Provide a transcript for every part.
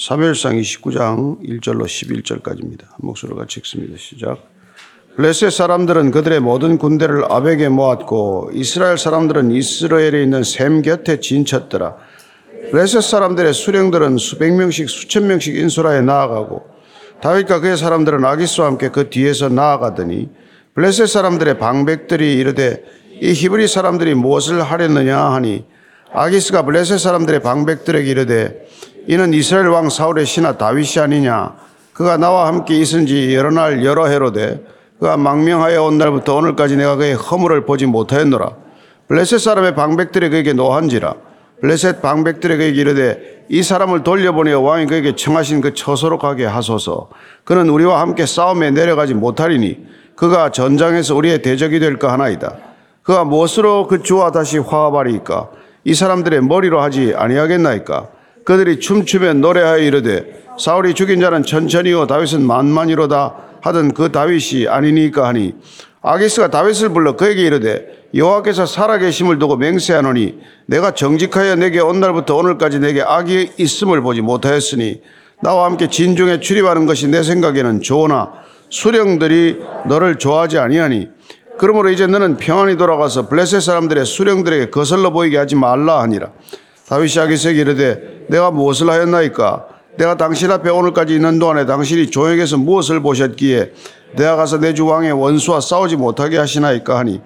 사무엘상 29장 1절로 11절까지입니다. 한 목소리로 같이 읽습니다. 시작. 블레셋 사람들은 그들의 모든 군대를 아벡에 모았고 이스라엘 사람들은 이스라엘에 있는 샘 곁에 진쳤더라. 블레셋 사람들의 수령들은 수백 명씩 수천 명씩 인수라에 나아가고 다윗과 그의 사람들은 아기스와 함께 그 뒤에서 나아가더니 블레셋 사람들의 방백들이 이르되 이 히브리 사람들이 무엇을 하려느냐 하니 아기스가 블레셋 사람들의 방백들에게 이르되 이는 이스라엘 왕 사울의 신하 다윗이 아니냐? 그가 나와 함께 있은 지 여러 날 여러 해로되 그가 망명하여 온 날부터 오늘까지 내가 그의 허물을 보지 못하였노라. 블레셋 사람의 방백들이 그에게 노한지라. 블레셋 방백들에게 이르되 이 사람을 돌려보내어 왕이 그에게 청하신 그 처소로 가게 하소서. 그는 우리와 함께 싸움에 내려가지 못하리니 그가 전장에서 우리의 대적이 될까 하나이다. 그가 무엇으로 그 주와 다시 화합하리이까 이 사람들의 머리로 하지 아니하겠나이까? 그들이 춤추며 노래하여 이르되 사울이 죽인 자는 천천히요 다윗은 만만이로다 하던 그 다윗이 아니니까 하니 아기스가 다윗을 불러 그에게 이르되 여호와께서 살아계심을 두고 맹세하노니 내가 정직하여 내게 온 날부터 오늘까지 내게 악이 있음을 보지 못하였으니 나와 함께 진중에 출입하는 것이 내 생각에는 좋으나 수령들이 너를 좋아하지 아니하니 그러므로 이제 너는 평안히 돌아가서 블레셋 사람들의 수령들에게 거슬러 보이게 하지 말라 하니라. 다윗이 아기스에게 이르되 내가 무엇을 하였나이까? 내가 당신 앞에 오늘까지 있는 동안에 당신이 조역에서 무엇을 보셨기에 내가 가서 내 주 왕의 원수와 싸우지 못하게 하시나이까 하니?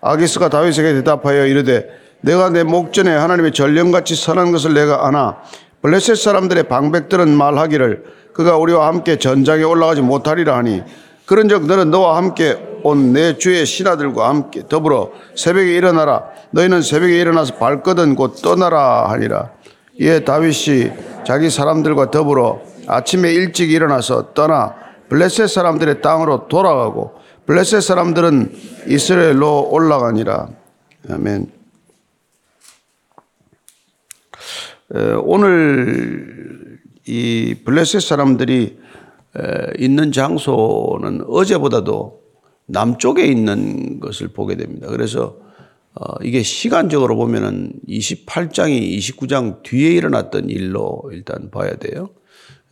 아기스가 다윗에게 대답하여 이르되 내가 내 목전에 하나님의 전령같이 선한 것을 내가 아나 블레셋 사람들의 방백들은 말하기를 그가 우리와 함께 전장에 올라가지 못하리라 하니 그런즉 너는 너와 함께 온 내 주의 신하들과 함께 더불어 새벽에 일어나라 너희는 새벽에 일어나서 발거든 곧 떠나라 하니라 이에 다윗이 자기 사람들과 더불어 아침에 일찍 일어나서 떠나 블레셋 사람들의 땅으로 돌아가고 블레셋 사람들은 이스라엘로 올라가니라. 아멘. 오늘 이 블레셋 사람들이 있는 장소는 어제보다도 남쪽에 있는 것을 보게 됩니다. 그래서 어, 이게 시간적으로 보면은 28장이 29장 뒤에 일어났던 일로 일단 봐야 돼요.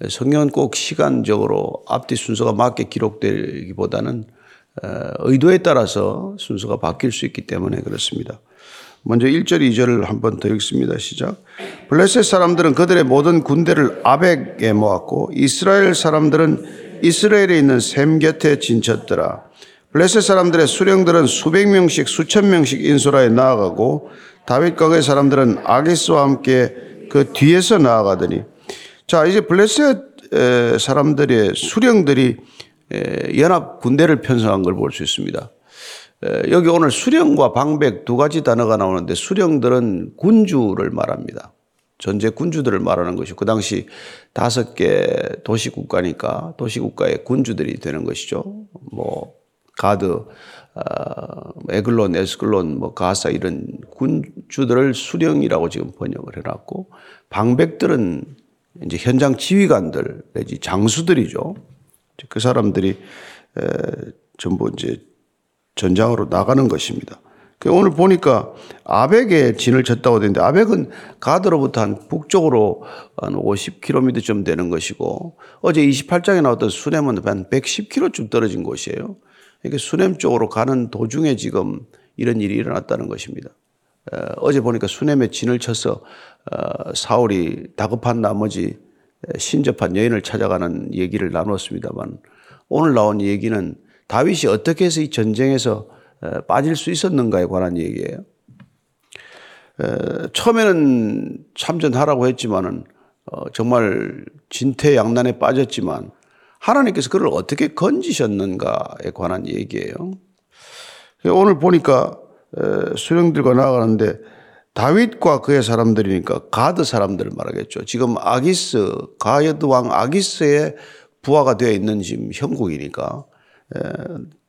성경은 꼭 시간적으로 앞뒤 순서가 맞게 기록되기보다는 어, 의도에 따라서 순서가 바뀔 수 있기 때문에 그렇습니다. 먼저 1절, 2절을 한 번 더 읽습니다. 시작. 블레셋 사람들은 그들의 모든 군대를 아벡에 모았고 이스라엘 사람들은 이스라엘에 있는 샘 곁에 진쳤더라. 블레셋 사람들의 수령들은 수백 명씩 수천 명씩 인소라에 나아가고 다윗과 그의 사람들은 아기스와 함께 그 뒤에서 나아가더니 자 이제 블레셋 사람들의 수령들이 연합 군대를 편성한 걸 볼 수 있습니다. 여기 오늘 수령과 방백 두 가지 단어가 나오는데 수령들은 군주를 말합니다. 전제 군주들을 말하는 것이고 그 당시 다섯 개 도시 국가니까 도시 국가의 군주들이 되는 것이죠. 뭐 가드, 어, 에글론, 에스글론, 뭐 가사 이런 군주들을 수령이라고 지금 번역을 해놨고 방백들은 이제 현장 지휘관들 내지 장수들이죠. 그 사람들이 에, 전부 이제 전장으로 나가는 것입니다. 그 오늘 보니까 아벡에 진을 쳤다고 되는데 아벡은 가드로부터 한 북쪽으로 한 50km쯤 되는 것이고 어제 28장에 나왔던 수nem은 한 110km쯤 떨어진 곳이에요. 이게 수냄 쪽으로 가는 도중에 지금 이런 일이 일어났다는 것입니다. 어제 보니까 수냄에 진을 쳐서 어, 사울이 다급한 나머지 신접한 여인을 찾아가는 얘기를 나눴습니다만 오늘 나온 얘기는 다윗이 어떻게 해서 이 전쟁에서 빠질 수 있었는가에 관한 얘기예요. 처음에는 참전하라고 했지만은 어, 정말 진퇴양난에 빠졌지만 하나님께서 그를 어떻게 건지셨는가에 관한 얘기예요. 오늘 보니까 수령들과 나아가는데 다윗과 그의 사람들이니까 가드 사람들을 말하겠죠. 지금 아기스, 가여드 왕 아기스의 부하가 되어 있는 지금 형국이니까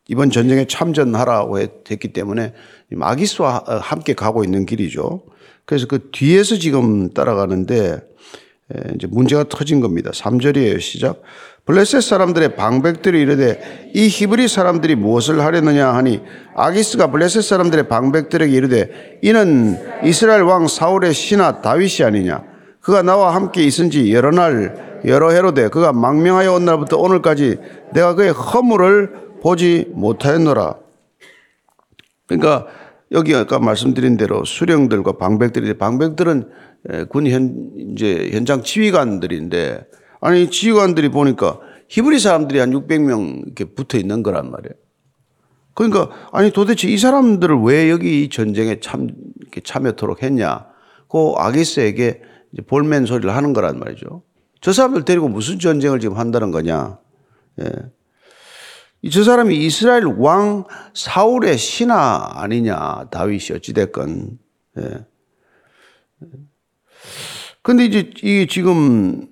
이번 전쟁에 참전하라고 했기 때문에 아기스와 함께 가고 있는 길이죠. 그래서 그 뒤에서 지금 따라가는데 이제 문제가 터진 겁니다. 3절이에요. 시작. 블레셋 사람들의 방백들이 이르되 이 히브리 사람들이 무엇을 하려느냐 하니 아기스가 블레셋 사람들의 방백들에게 이르되 이는 이스라엘 왕 사울의 신하 다윗이 아니냐 그가 나와 함께 있은 지 여러 날 여러 해로 돼 그가 망명하여 온 날부터 오늘까지 내가 그의 허물을 보지 못하였노라. 그러니까 여기 아까 말씀드린 대로 수령들과 방백들이 방백들은 군 현 이제 현장 지휘관들인데 아니 지휘관들이 보니까 히브리 사람들이 한 600명 이렇게 붙어 있는 거란 말이에요. 그러니까 아니 도대체 이 사람들을 왜 여기 이 전쟁에 참 이렇게 참여토록 했냐? 그 아기스에게 볼멘 소리를 하는 거란 말이죠. 저 사람들 데리고 무슨 전쟁을 지금 한다는 거냐? 예. 저 사람이 이스라엘 왕 사울의 신하 아니냐, 다윗이 어찌됐건. 예. 근데 이제 이 지금,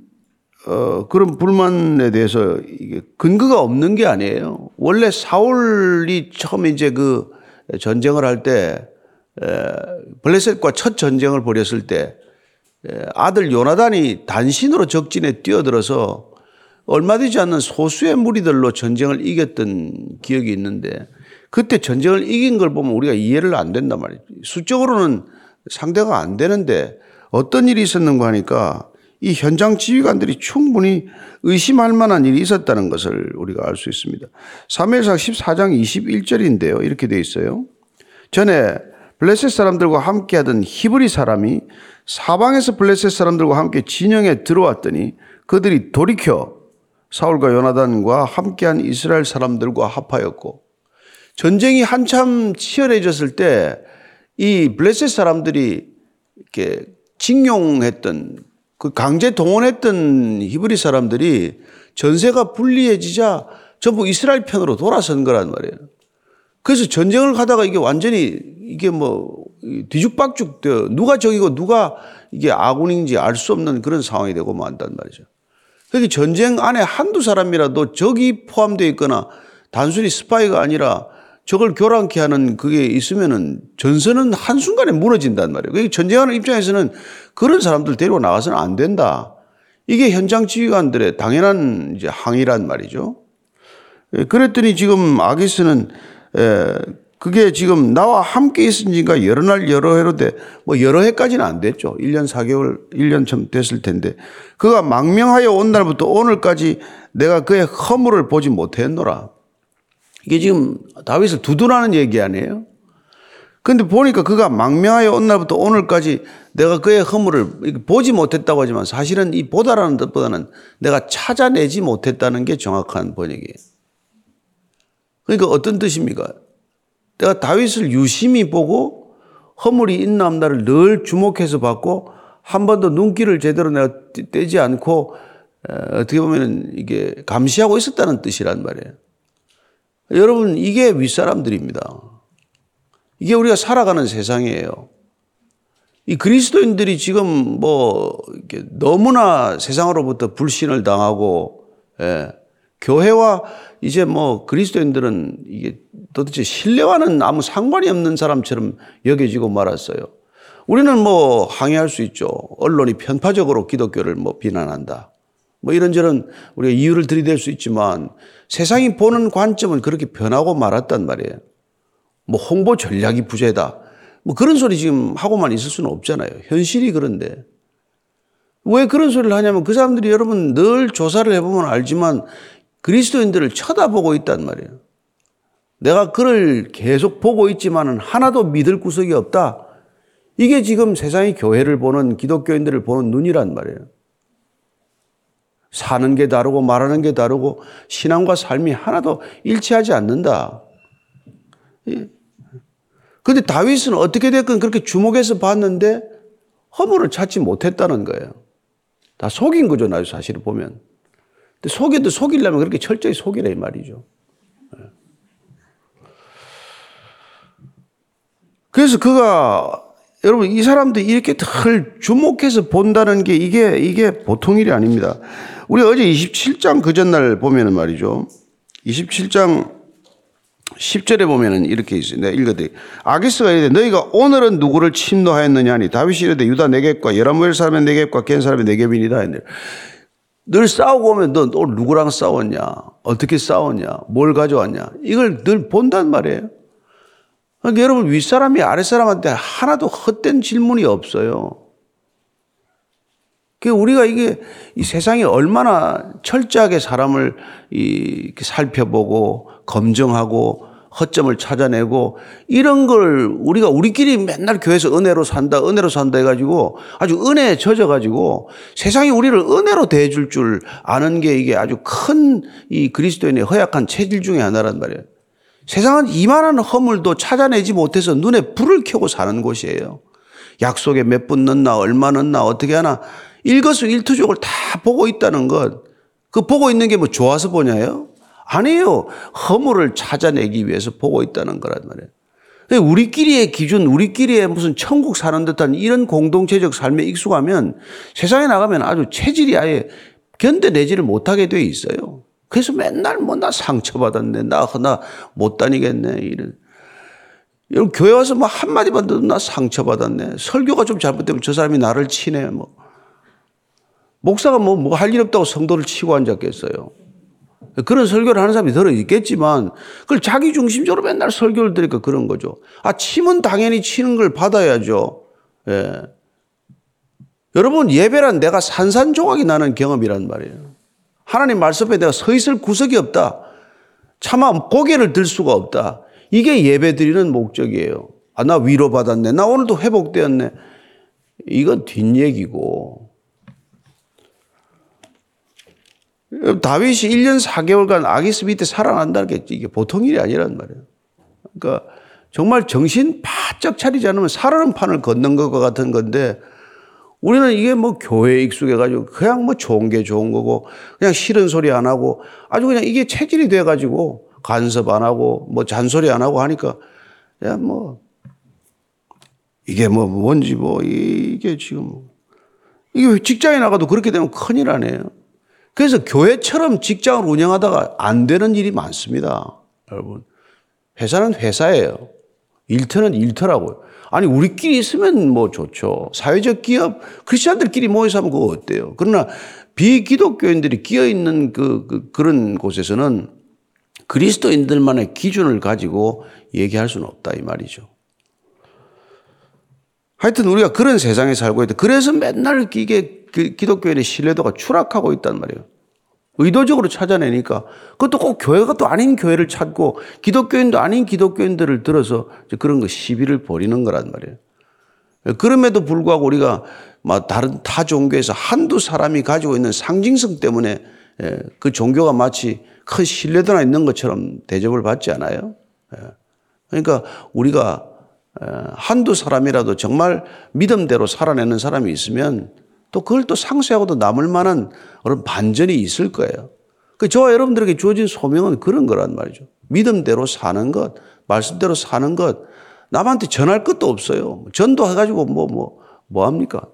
어, 그런 불만에 대해서 이게 근거가 없는 게 아니에요. 원래 사울이 처음 이제 그 전쟁을 할 때, 블레셋과 첫 전쟁을 벌였을 때, 아들 요나단이 단신으로 적진에 뛰어들어서 얼마 되지 않는 소수의 무리들로 전쟁을 이겼던 기억이 있는데 그때 전쟁을 이긴 걸 보면 우리가 이해를 안 된단 말이죠. 수적으로는 상대가 안 되는데 어떤 일이 있었는가 하니까 이 현장 지휘관들이 충분히 의심할 만한 일이 있었다는 것을 우리가 알 수 있습니다. 3회상 14장 21절인데요. 이렇게 되어 있어요. 전에 블레셋 사람들과 함께 하던 히브리 사람이 사방에서 블레셋 사람들과 함께 진영에 들어왔더니 그들이 돌이켜 사울과 요나단과 함께한 이스라엘 사람들과 합하였고 전쟁이 한참 치열해졌을 때 이 블레셋 사람들이 이렇게 징용했던 그 강제 동원했던 히브리 사람들이 전세가 불리해지자 전부 이스라엘 편으로 돌아선 거란 말이에요. 그래서 전쟁을 가다가 이게 완전히 이게 뭐 뒤죽박죽 되어 누가 적이고 누가 이게 아군인지 알 수 없는 그런 상황이 되고 만단 말이죠. 그러니까 전쟁 안에 한두 사람이라도 적이 포함되어 있거나 단순히 스파이가 아니라 적을 교란케 하는 그게 있으면은 전선은 한순간에 무너진단 말이에요. 그러니까 전쟁하는 입장에서는 그런 사람들 데리고 나가서는 안 된다. 이게 현장 지휘관들의 당연한 이제 항의란 말이죠. 예, 그랬더니 지금 아기스는 그게 지금 나와 함께 지가 여러 날 여러 해로 돼. 뭐 여러 해까지는 안 됐죠. 1년 4개월, 1년 좀 됐을 텐데. 그가 망명하여 온 날부터 오늘까지 내가 그의 허물을 보지 못했노라. 이게 지금 다윗을 두둔하는 얘기 아니에요? 근데 보니까 그가 망명하여 온 날부터 오늘까지 내가 그의 허물을 보지 못했다고 하지만 사실은 이 보다라는 뜻보다는 내가 찾아내지 못했다는 게 정확한 번역이에요. 그러니까 어떤 뜻입니까? 내가 다윗을 유심히 보고 허물이 있나 없나를 늘 주목해서 봤고 한 번도 눈길을 제대로 내가 떼지 않고 어떻게 보면 이게 감시하고 있었다는 뜻이란 말이에요. 여러분 이게 윗사람들입니다. 이게 우리가 살아가는 세상이에요. 이 그리스도인들이 지금 뭐 너무나 세상으로부터 불신을 당하고 예, 교회와 이제 뭐 그리스도인들은 이게 도대체 신뢰와는 아무 상관이 없는 사람처럼 여겨지고 말았어요. 우리는 뭐 항의할 수 있죠. 언론이 편파적으로 기독교를 뭐 비난한다. 뭐 이런저런 우리가 이유를 들이댈 수 있지만 세상이 보는 관점은 그렇게 변하고 말았단 말이에요. 뭐 홍보 전략이 부재다. 뭐 그런 소리 지금 하고만 있을 수는 없잖아요. 현실이 그런데. 왜 그런 소리를 하냐면 그 사람들이 여러분 늘 조사를 해보면 알지만 그리스도인들을 쳐다보고 있단 말이에요. 내가 그를 계속 보고 있지만은 하나도 믿을 구석이 없다. 이게 지금 세상의 교회를 보는 기독교인들을 보는 눈이란 말이에요. 사는 게 다르고 말하는 게 다르고 신앙과 삶이 하나도 일치하지 않는다. 근데 다윗은 어떻게 됐건 그렇게 주목해서 봤는데 허물을 찾지 못했다는 거예요. 다 속인 거죠, 나 사실을 보면. 근데 속여도 속이려면 그렇게 철저히 속이라 이 말이죠. 예. 그래서 그가 여러분 이 사람들 이렇게 덜 주목해서 본다는 게 이게 이게 보통 일이 아닙니다. 우리 어제 27장 그 전날 보면은 말이죠. 27장 10절에 보면은 이렇게 있어요. 내가 읽어드리 아기스가 이르되 너희가 오늘은 누구를 침노하였느냐 하니 다윗이 이르되 유다 네겝과 여라무엘 사람의 네겝과 겐 사람의 네겝이니라 했는데 늘 싸우고 오면 너, 너 누구랑 싸웠냐? 어떻게 싸웠냐? 뭘 가져왔냐? 이걸 늘 본단 말이에요. 그러니까 여러분 윗사람이 아랫사람한테 하나도 헛된 질문이 없어요. 그 우리가 이게 이 세상이 얼마나 철저하게 사람을 이렇게 살펴보고 검증하고 허점을 찾아내고 이런 걸 우리가 우리끼리 맨날 교회에서 은혜로 산다, 은혜로 산다 해가지고 아주 은혜에 젖어가지고 세상이 우리를 은혜로 대해줄 줄 아는 게 이게 아주 큰 이 그리스도인의 허약한 체질 중에 하나란 말이에요. 세상은 이만한 허물도 찾아내지 못해서 눈에 불을 켜고 사는 곳이에요. 약속에 몇 분 넣나, 얼마 넣나, 어떻게 하나 일거수일투족을 다 보고 있다는 것. 그 보고 있는 게 뭐 좋아서 보냐요? 아니에요. 허물을 찾아내기 위해서 보고 있다는 거란 말이에요. 우리끼리의 기준, 우리끼리의 무슨 천국 사는 듯한 이런 공동체적 삶에 익숙하면 세상에 나가면 아주 체질이 아예 견뎌내지를 못하게 돼 있어요. 그래서 맨날 뭐 나 상처받았네. 나, 나 못 다니겠네. 이런. 여러분, 교회 와서 뭐 한마디만 들어도 나 상처받았네. 설교가 좀 잘못되면 저 사람이 나를 치네. 뭐. 목사가 뭐, 뭐 할 일 없다고 성도를 치고 앉았겠어요. 그런 설교를 하는 사람이 들어 있겠지만 그걸 자기 중심적으로 맨날 설교를 들으니까 그런 거죠. 아, 치면 당연히 치는 걸 받아야죠. 예. 여러분, 예배란 내가 산산조각이 나는 경험이란 말이에요. 하나님 말씀 앞에 내가 서 있을 구석이 없다. 차마 고개를 들 수가 없다. 이게 예배 드리는 목적이에요. 아, 나 위로받았네. 나 오늘도 회복되었네. 이건 뒷얘기고. 다윗이 1년 4개월간 아기스 밑에 살아난다는 게 이게 보통 일이 아니란 말이에요. 그러니까 정말 정신 바짝 차리지 않으면 살아는 판을 걷는 것과 같은 건데 우리는 이게 뭐 교회에 익숙해가지고 그냥 뭐 좋은 게 좋은 거고 그냥 싫은 소리 안 하고 아주 그냥 이게 체질이 돼가지고 간섭 안 하고 뭐 잔소리 안 하고 하니까 야 뭐 이게 뭐 뭔지 뭐 이게 지금 이게 직장에 나가도 그렇게 되면 큰일 아니에요. 그래서 교회처럼 직장을 운영하다가 안 되는 일이 많습니다. 여러분. 회사는 회사예요. 일터는 일터라고요. 아니, 우리끼리 있으면 뭐 좋죠. 사회적 기업, 크리스천들끼리 모여서 하면 그거 어때요? 그러나 비기독교인들이 끼어 있는 그, 그, 그런 곳에서는 그리스도인들만의 기준을 가지고 얘기할 수는 없다, 이 말이죠. 하여튼 우리가 그런 세상에 살고 있다. 그래서 맨날 이게 그 기독교인의 신뢰도가 추락하고 있단 말이에요. 의도적으로 찾아내니까 그것도 꼭 교회가 또 아닌 교회를 찾고 기독교인도 아닌 기독교인들을 들어서 그런 거 시비를 벌이는 거란 말이에요. 그럼에도 불구하고 우리가 다른 타 종교에서 한두 사람이 가지고 있는 상징성 때문에 예, 그 종교가 마치 큰 신뢰도나 있는 것처럼 대접을 받지 않아요. 예. 그러니까 우리가 한두 사람이라도 정말 믿음대로 살아내는 사람이 있으면 또 그걸 또 상쇄하고도 남을 만한 그런 반전이 있을 거예요. 그 저와 여러분들에게 주어진 소명은 그런 거란 말이죠. 믿음대로 사는 것, 말씀대로 사는 것, 남한테 전할 것도 없어요. 전도해가지고 뭐, 뭐, 뭐 합니까?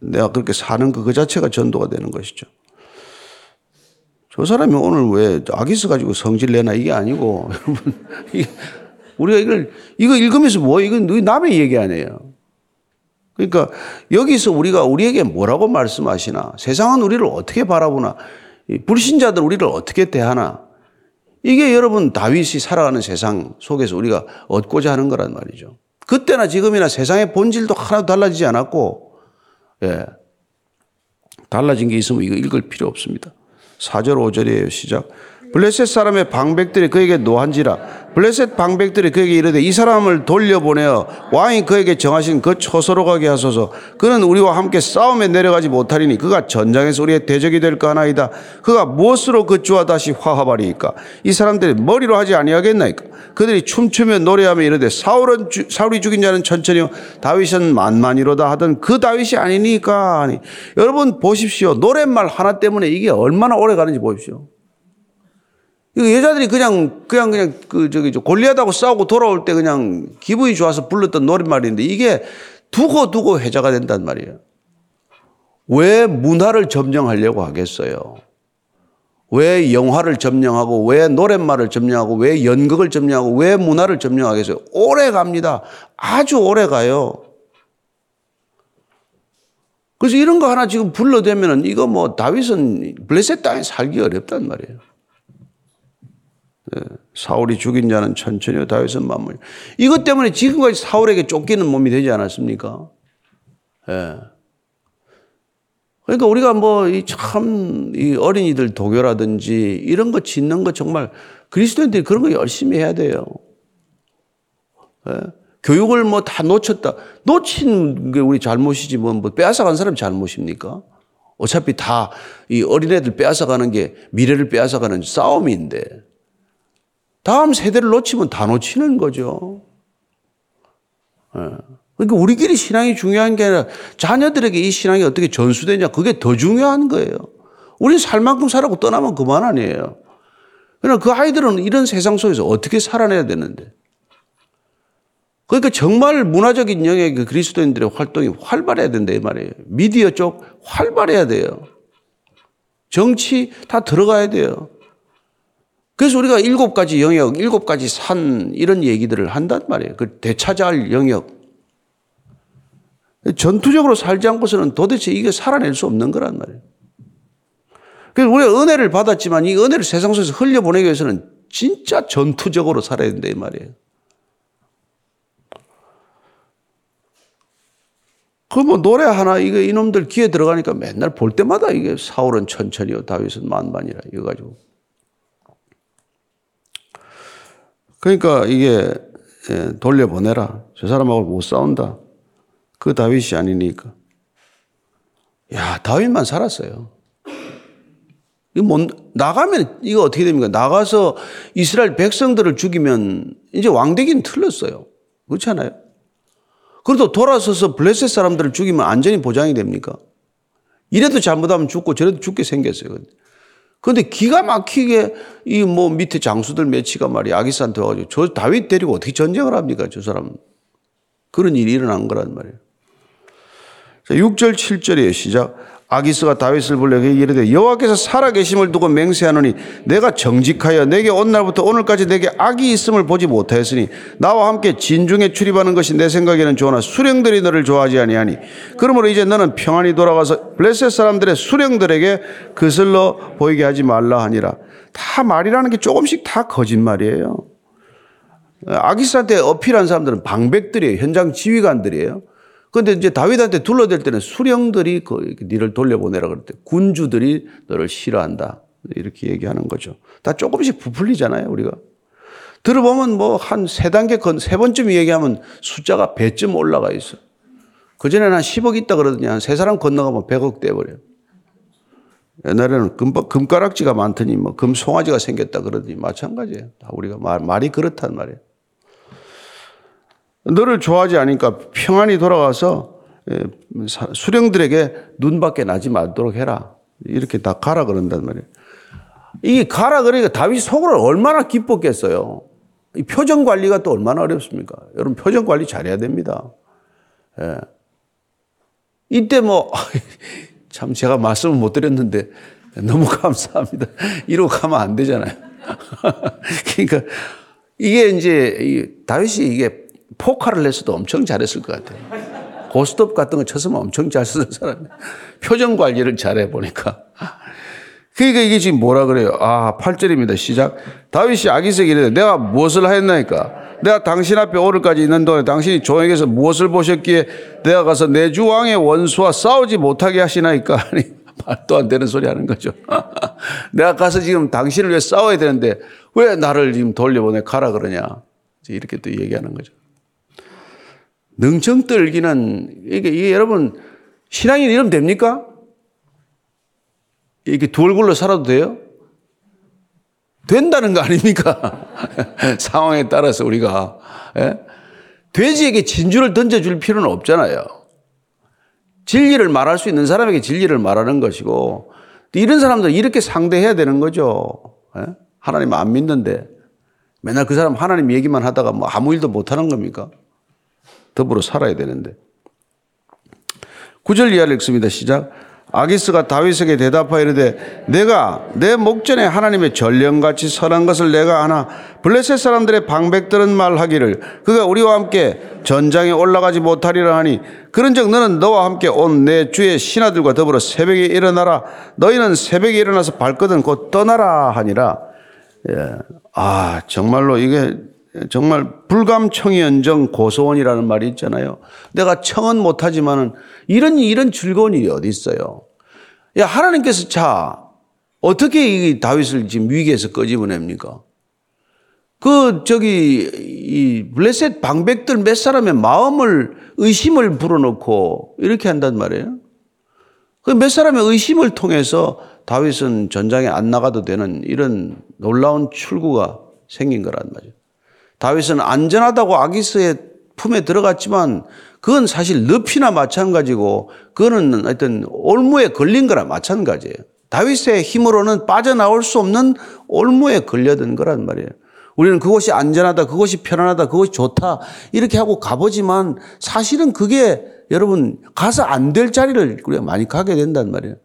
내가 그렇게 사는 것그 자체가 전도가 되는 것이죠. 저 사람이 오늘 왜 아기스 가지고 성질 내나 이게 아니고, 여러분, 우리가 이걸, 이거 읽으면서 뭐, 이건 남의 얘기 아니에요. 그러니까 여기서 우리가 우리에게 뭐라고 말씀하시나, 세상은 우리를 어떻게 바라보나, 불신자들 우리를 어떻게 대하나, 이게 여러분 다윗이 살아가는 세상 속에서 우리가 얻고자 하는 거란 말이죠. 그때나 지금이나 세상의 본질도 하나도 달라지지 않았고, 예. 달라진 게 있으면 이거 읽을 필요 없습니다. 4절, 5절이에요. 시작. 블레셋 사람의 방백들이 그에게 노한지라 블레셋 방백들이 그에게 이르되 이 사람을 돌려보내어 왕이 그에게 정하신 그 초소로 가게 하소서. 그는 우리와 함께 싸움에 내려가지 못하리니 그가 전장에서 우리의 대적이 될까 하나이다. 그가 무엇으로 그 주와 다시 화합하리이까? 이 사람들이 머리로 하지 아니하겠나이까? 그들이 춤추며 노래하며 이르되 사울은 주, 사울이 죽인 자는 천천히요. 다윗은 만만이로다 하던 그 다윗이 아니니까 아니. 여러분 보십시오. 노랫말 하나 때문에 이게 얼마나 오래 가는지 보십시오 여자들이 그냥, 그냥, 그냥, 그, 저기, 골리하다고 싸우고 돌아올 때 그냥 기분이 좋아서 불렀던 노랫말인데 이게 두고 두고 회자가 된단 말이에요. 왜 문화를 점령하려고 하겠어요? 왜 영화를 점령하고, 왜 노랫말을 점령하고, 왜 연극을 점령하고, 왜 문화를 점령하겠어요? 오래 갑니다. 아주 오래 가요. 그래서 이런 거 하나 지금 불러대면은 이거 뭐 다윗은 블레셋 땅에 살기 어렵단 말이에요. 예, 사울이 죽인 자는 천천히 다윗은 마무리. 이것 때문에 지금까지 사울에게 쫓기는 몸이 되지 않았습니까? 예. 그러니까 우리가 뭐이참이 어린이들 도교라든지 이런 거 짓는 거 정말 그리스도인들이 그런 거 열심히 해야 돼요. 예? 교육을 뭐 다 놓쳤다. 놓친 게 우리 잘못이지 뭐, 뭐 빼앗아간 사람 잘못입니까? 어차피 다 이 어린애들 빼앗아가는 게 미래를 빼앗아가는 싸움인데 다음 세대를 놓치면 다 놓치는 거죠. 예. 그러니까 우리끼리 신앙이 중요한 게 아니라 자녀들에게 이 신앙이 어떻게 전수되냐 그게 더 중요한 거예요. 우리는 살 만큼 살라고 떠나면 그만 아니에요. 그러나 그 아이들은 이런 세상 속에서 어떻게 살아내야 되는데. 그러니까 정말 문화적인 영역의 그 그리스도인들의 활동이 활발해야 된다 이 말이에요. 미디어 쪽 활발해야 돼요. 정치 다 들어가야 돼요. 그래서 우리가 일곱 가지 영역, 일곱 가지 산 이런 얘기들을 한단 말이에요. 그 되찾아할 영역. 전투적으로 살지 않고서는 도대체 이게 살아낼 수 없는 거란 말이에요. 그래서 우리가 은혜를 받았지만 이 은혜를 세상 속에서 흘려보내기 위해서는 진짜 전투적으로 살아야 된다 이 말이에요. 그뭐 노래 하나 이거 이놈들 귀에 들어가니까 맨날 볼 때마다 이게 사울은 천천히요 다윗은 만만이라 이거 가지고 그러니까 이게 예, 돌려보내라 저 사람하고 못 싸운다 그 다윗이 아니니까 야 다윗만 살았어요. 이거 못 나가면 이거 어떻게 됩니까? 나가서 이스라엘 백성들을 죽이면 이제 왕되기는 틀렸어요. 그렇지 않아요? 그래도 돌아서서 블레셋 사람들을 죽이면 안전이 보장이 됩니까? 이래도 잘못하면 죽고 저래도 죽게 생겼어요. 그런데 기가 막히게 이 뭐 밑에 장수들 매치가 말이야 아기스한테 와가지고 저 다윗 데리고 어떻게 전쟁을 합니까? 저 사람. 그런 일이 일어난 거란 말이에요. 6절 7절이에요. 시작. 아기스가 다윗을 불러 이르되 여호와께서 살아 계심을 두고 맹세하노니 내가 정직하여 내게 온 날부터 오늘까지 내게 악이 있음을 보지 못하였으니 나와 함께 진중에 출입하는 것이 내 생각에는 좋으나 수령들이 너를 좋아하지 아니하니 그러므로 이제 너는 평안히 돌아가서 블레셋 사람들의 수령들에게 그슬러 보이게 하지 말라 하니라. 다 말이라는 게 조금씩 다 거짓말이에요. 아기스한테 어필한 사람들은 방백들이에요. 현장 지휘관들이에요 그런데 이제 다윗한테 둘러댈 때는 수령들이 그 니를 돌려보내라 그럴 때 군주들이 너를 싫어한다. 이렇게 얘기하는 거죠. 다 조금씩 부풀리잖아요, 우리가. 들어보면 뭐 한 세 단계 건, 세 번쯤 얘기하면 숫자가 배쯤 올라가 있어. 그전에는 한 10억 있다 그러더니 한 세 사람 건너가면 100억 돼버려요. 옛날에는 금, 금가락지가 많더니 뭐 금송아지가 생겼다 그러더니 마찬가지예요. 다 우리가 말, 말이 그렇단 말이에요. 너를 좋아하지 않으니까 평안히 돌아가서 예, 수령들에게 눈밖에 나지 말도록 해라. 이렇게 다 가라 그런단 말이에요. 이게 가라 그러니까 다윗이 속으로 얼마나 기뻤겠어요. 이 표정 관리가 또 얼마나 어렵습니까? 여러분 표정 관리 잘해야 됩니다. 예. 이때 뭐, 참 제가 말씀을 못 드렸는데 너무 감사합니다. 이러고 가면 안 되잖아요. 그러니까 이게 이제 다윗이 이게 포카를 냈어도 엄청 잘했을 것 같아요. 고스톱 같은 거 쳤으면 엄청 잘 쓰는 사람이 표정 관리를 잘해 보니까. 그러니까 이게 지금 뭐라 그래요? 아, 8절입니다. 시작. 다윗이 아기색이 래 내가 무엇을 하였나이까? 내가 당신 앞에 오늘까지 있는 동안에 당신이 조에게서 무엇을 보셨기에 내가 가서 내 주 왕의 원수와 싸우지 못하게 하시나이까? 아니, 말도 안 되는 소리 하는 거죠. 내가 가서 지금 당신을 위해 싸워야 되는데 왜 나를 지금 돌려보내 가라 그러냐? 이렇게 또 얘기하는 거죠. 능청 떨기는 이게, 이게 여러분 신앙인 이러면 됩니까? 이렇게 두 얼굴로 살아도 돼요? 된다는 거 아닙니까? 상황에 따라서 우리가 예? 돼지에게 진주를 던져줄 필요는 없잖아요. 진리를 말할 수 있는 사람에게 진리를 말하는 것이고 이런 사람들 이렇게 상대해야 되는 거죠. 예? 하나님 안 믿는데 맨날 그 사람 하나님 얘기만 하다가 뭐 아무 일도 못 하는 겁니까? 더불어 살아야 되는데. 구절 이하를 읽습니다. 시작. 아기스가 다윗에게 대답하여 이르되 내가 내 목전에 하나님의 전령같이 선한 것을 내가 하나 블레셋 사람들의 방백들은 말하기를 그가 우리와 함께 전장에 올라가지 못하리라 하니 그런즉 너는 너와 함께 온 내 주의 신하들과 더불어 새벽에 일어나라 너희는 새벽에 일어나서 발거든 곧 떠나라 하니라 예. 아 정말로 이게 정말 불감청이연정 고소원이라는 말이 있잖아요. 내가 청은 못하지만은 이런 이런 즐거운 일이 어디 있어요? 야, 하나님께서 자, 어떻게 이 다윗을 지금 위기에서 끄집어냅니까? 그, 저기, 이 블레셋 방백들 몇 사람의 마음을, 의심을 불어넣고 이렇게 한단 말이에요. 그 몇 사람의 의심을 통해서 다윗은 전장에 안 나가도 되는 이런 놀라운 출구가 생긴 거란 말이에요. 다윗은 안전하다고 아기스의 품에 들어갔지만 그건 사실 늪이나 마찬가지고 그거는 하여튼 올무에 걸린 거나 마찬가지예요. 다윗의 힘으로는 빠져나올 수 없는 올무에 걸려든 거란 말이에요. 우리는 그것이 안전하다, 그것이 편안하다, 그것이 좋다 이렇게 하고 가보지만 사실은 그게 여러분 가서 안 될 자리를 우리가 많이 가게 된단 말이에요.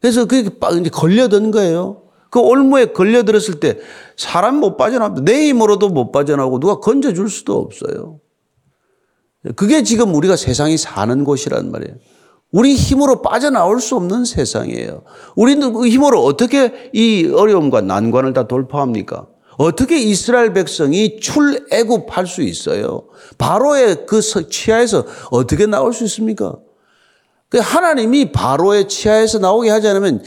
그래서 그게 걸려든 거예요. 그 올무에 걸려들었을 때 사람 못 빠져나옵니다. 내 힘으로도 못 빠져나오고 누가 건져줄 수도 없어요. 그게 지금 우리가 세상이 사는 곳이란 말이에요. 우리 힘으로 빠져나올 수 없는 세상이에요. 우리는 그 힘으로 어떻게 이 어려움과 난관을 다 돌파합니까? 어떻게 이스라엘 백성이 출애굽할 수 있어요? 바로의 그 치하에서 어떻게 나올 수 있습니까? 그 하나님이 바로의 치하에서 나오게 하지 않으면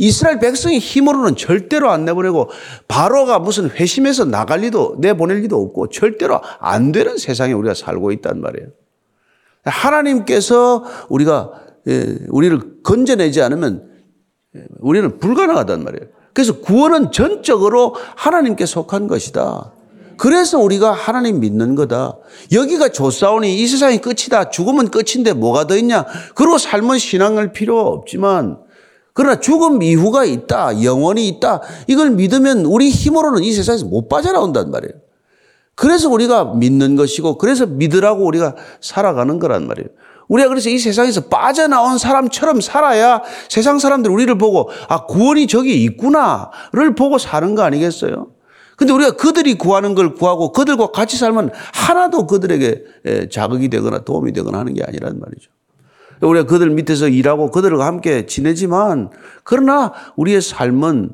이스라엘 백성의 힘으로는 절대로 안 내보내고 바로가 무슨 회심해서 나갈 리도 내보낼 리도 없고 절대로 안 되는 세상에 우리가 살고 있단 말이에요. 하나님께서 우리가 예, 우리를 건져내지 않으면 예, 우리는 불가능하단 말이에요. 그래서 구원은 전적으로 하나님께 속한 것이다. 그래서 우리가 하나님 믿는 거다. 여기가 조사오니 이 세상이 끝이다. 죽으면 끝인데 뭐가 더 있냐. 그리고 삶은 신앙할 필요가 없지만 그러나 죽음 이후가 있다. 영원이 있다. 이걸 믿으면 우리 힘으로는 이 세상에서 못 빠져나온단 말이에요. 그래서 우리가 믿는 것이고 그래서 믿으라고 우리가 살아가는 거란 말이에요. 우리가 그래서 이 세상에서 빠져나온 사람처럼 살아야 세상 사람들 우리를 보고 아 구원이 저기 있구나를 보고 사는 거 아니겠어요? 근데 우리가 그들이 구하는 걸 구하고 그들과 같이 살면 하나도 그들에게 자극이 되거나 도움이 되거나 하는 게 아니란 말이죠. 우리가 그들 밑에서 일하고 그들과 함께 지내지만 그러나 우리의 삶은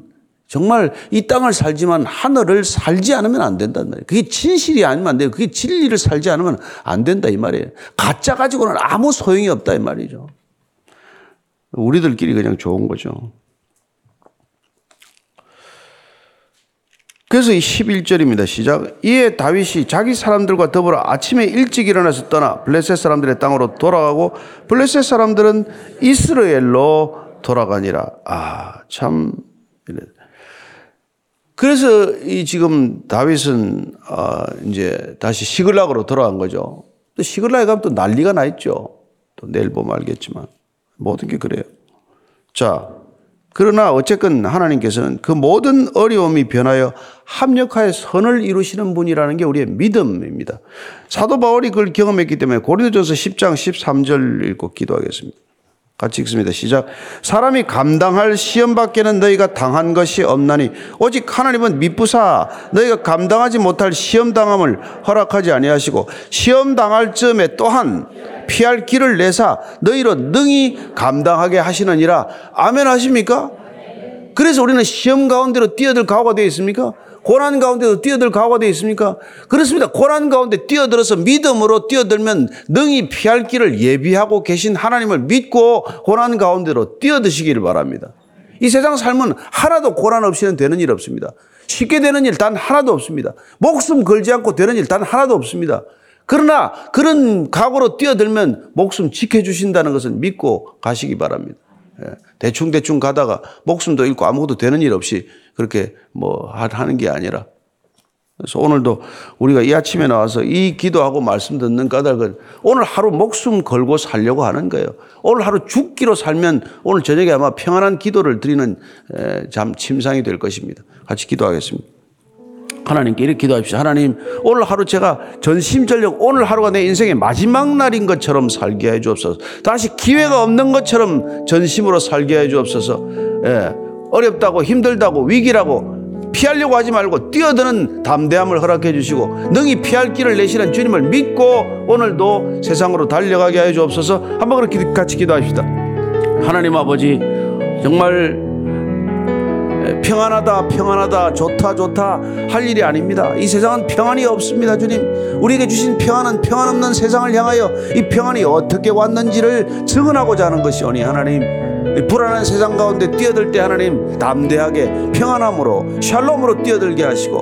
정말 이 땅을 살지만 하늘을 살지 않으면 안 된단 말이에요. 그게 진실이 아니면 안 돼요. 그게 진리를 살지 않으면 안 된다 이 말이에요. 가짜 가지고는 아무 소용이 없다 이 말이죠. 우리들끼리 그냥 좋은 거죠. 그래서 이 11절입니다. 시작. 이에 다윗이 자기 사람들과 더불어 아침에 일찍 일어나서 떠나 블레셋 사람들의 땅으로 돌아가고 블레셋 사람들은 이스라엘로 돌아가니라. 아, 참. 그래서 이 지금 다윗은 어 이제 다시 시글락으로 돌아간 거죠. 또 시글락에 가면 또 난리가 나 있죠. 또 내일 보면 알겠지만 모든 게 그래요. 자, 그러나 어쨌건 하나님께서는 그 모든 어려움이 변하여 합력하여 선을 이루시는 분이라는 게 우리의 믿음입니다. 사도 바울이 그걸 경험했기 때문에 고린도전서 10장 13절 읽고 기도하겠습니다. 같이 읽습니다. 시작. 사람이 감당할 시험 밖에는 너희가 당한 것이 없나니 오직 하나님은 미쁘사 너희가 감당하지 못할 시험 당함을 허락하지 아니하시고 시험 당할 즈음에 또한 피할 길을 내사 너희로 능히 감당하게 하시느니라. 아멘 하십니까? 그래서 우리는 시험 가운데로 뛰어들 각오가 되어 있습니까? 고난 가운데도 뛰어들 각오가 되어 있습니까? 그렇습니다. 고난 가운데 뛰어들어서 믿음으로 뛰어들면 능히 피할 길을 예비하고 계신 하나님을 믿고 고난 가운데로 뛰어드시기를 바랍니다. 이 세상 삶은 하나도 고난 없이는 되는 일 없습니다. 쉽게 되는 일 단 하나도 없습니다. 목숨 걸지 않고 되는 일 단 하나도 없습니다. 그러나 그런 각오로 뛰어들면 목숨 지켜주신다는 것을 믿고 가시기 바랍니다. 대충대충 가다가 목숨도 잃고 아무것도 되는 일 없이 그렇게 뭐 하는 게 아니라 그래서 오늘도 우리가 이 아침에 나와서 이 기도하고 말씀 듣는 까닭은 오늘 하루 목숨 걸고 살려고 하는 거예요. 오늘 하루 죽기로 살면 오늘 저녁에 아마 평안한 기도를 드리는 잠 침상이 될 것입니다. 같이 기도하겠습니다. 하나님께 이렇게 기도합시다. 하나님, 오늘 하루 제가 전심전력 오늘 하루가 내 인생의 마지막 날인 것처럼 살게 해 주옵소서. 다시 기회가 없는 것처럼 전심으로 살게 해 주옵소서. 예, 어렵다고 힘들다고 위기라고 피하려고 하지 말고 뛰어드는 담대함을 허락해 주시고 능히 피할 길을 내시는 주님을 믿고 오늘도 세상으로 달려가게 해 주옵소서. 한번 그렇게 같이 기도합시다. 하나님 아버지 정말 평안하다, 평안하다, 좋다, 좋다 할 일이 아닙니다. 이 세상은 평안이 없습니다, 주님. 우리에게 주신 평안은 평안 없는 세상을 향하여 이 평안이 어떻게 왔는지를 증언하고자 하는 것이오니 하나님 이 불안한 세상 가운데 뛰어들 때 하나님 담대하게 평안함으로 샬롬으로 뛰어들게 하시고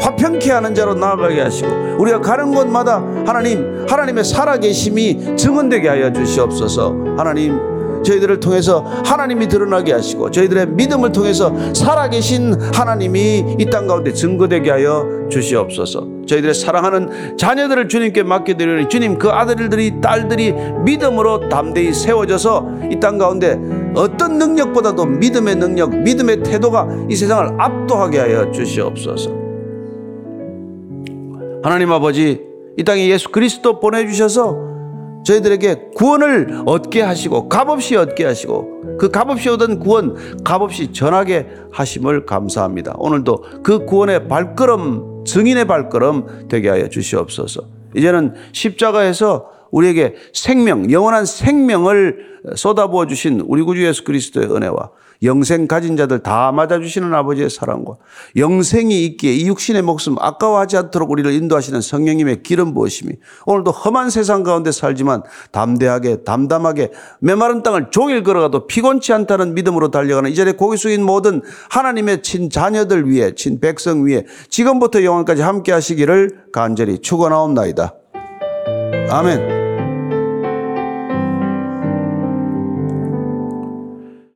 화평케 하는 자로 나아가게 하시고 우리가 가는 곳마다 하나님 하나님의 살아계심이 증언되게 하여 주시옵소서 하나님 저희들을 통해서 하나님이 드러나게 하시고 저희들의 믿음을 통해서 살아계신 하나님이 이 땅 가운데 증거되게 하여 주시옵소서. 저희들의 사랑하는 자녀들을 주님께 맡겨드리니 주님 그 아들들이 딸들이 믿음으로 담대히 세워져서 이 땅 가운데 어떤 능력보다도 믿음의 능력, 믿음의 태도가 이 세상을 압도하게 하여 주시옵소서. 하나님 아버지 이 땅에 예수 그리스도 보내주셔서 저희들에게 구원을 얻게 하시고 값없이 얻게 하시고 그 값없이 얻은 구원 값없이 전하게 하심을 감사합니다. 오늘도 그 구원의 발걸음 증인의 발걸음 되게 하여 주시옵소서. 이제는 십자가에서 우리에게 생명 영원한 생명을 쏟아부어 주신 우리 구주 예수 그리스도의 은혜와 영생 가진 자들 다 맞아주시는 아버지의 사랑과 영생이 있기에 이 육신의 목숨 아까워하지 않도록 우리를 인도하시는 성령님의 기름 부으심이 오늘도 험한 세상 가운데 살지만 담대하게 담담하게 메마른 땅을 종일 걸어가도 피곤치 않다는 믿음으로 달려가는 이 자리에 고개 숙인 모든 하나님의 친 자녀들 위해 친 백성 위에 지금부터 영원까지 함께 하시기를 간절히 축원하옵나이다. 아멘.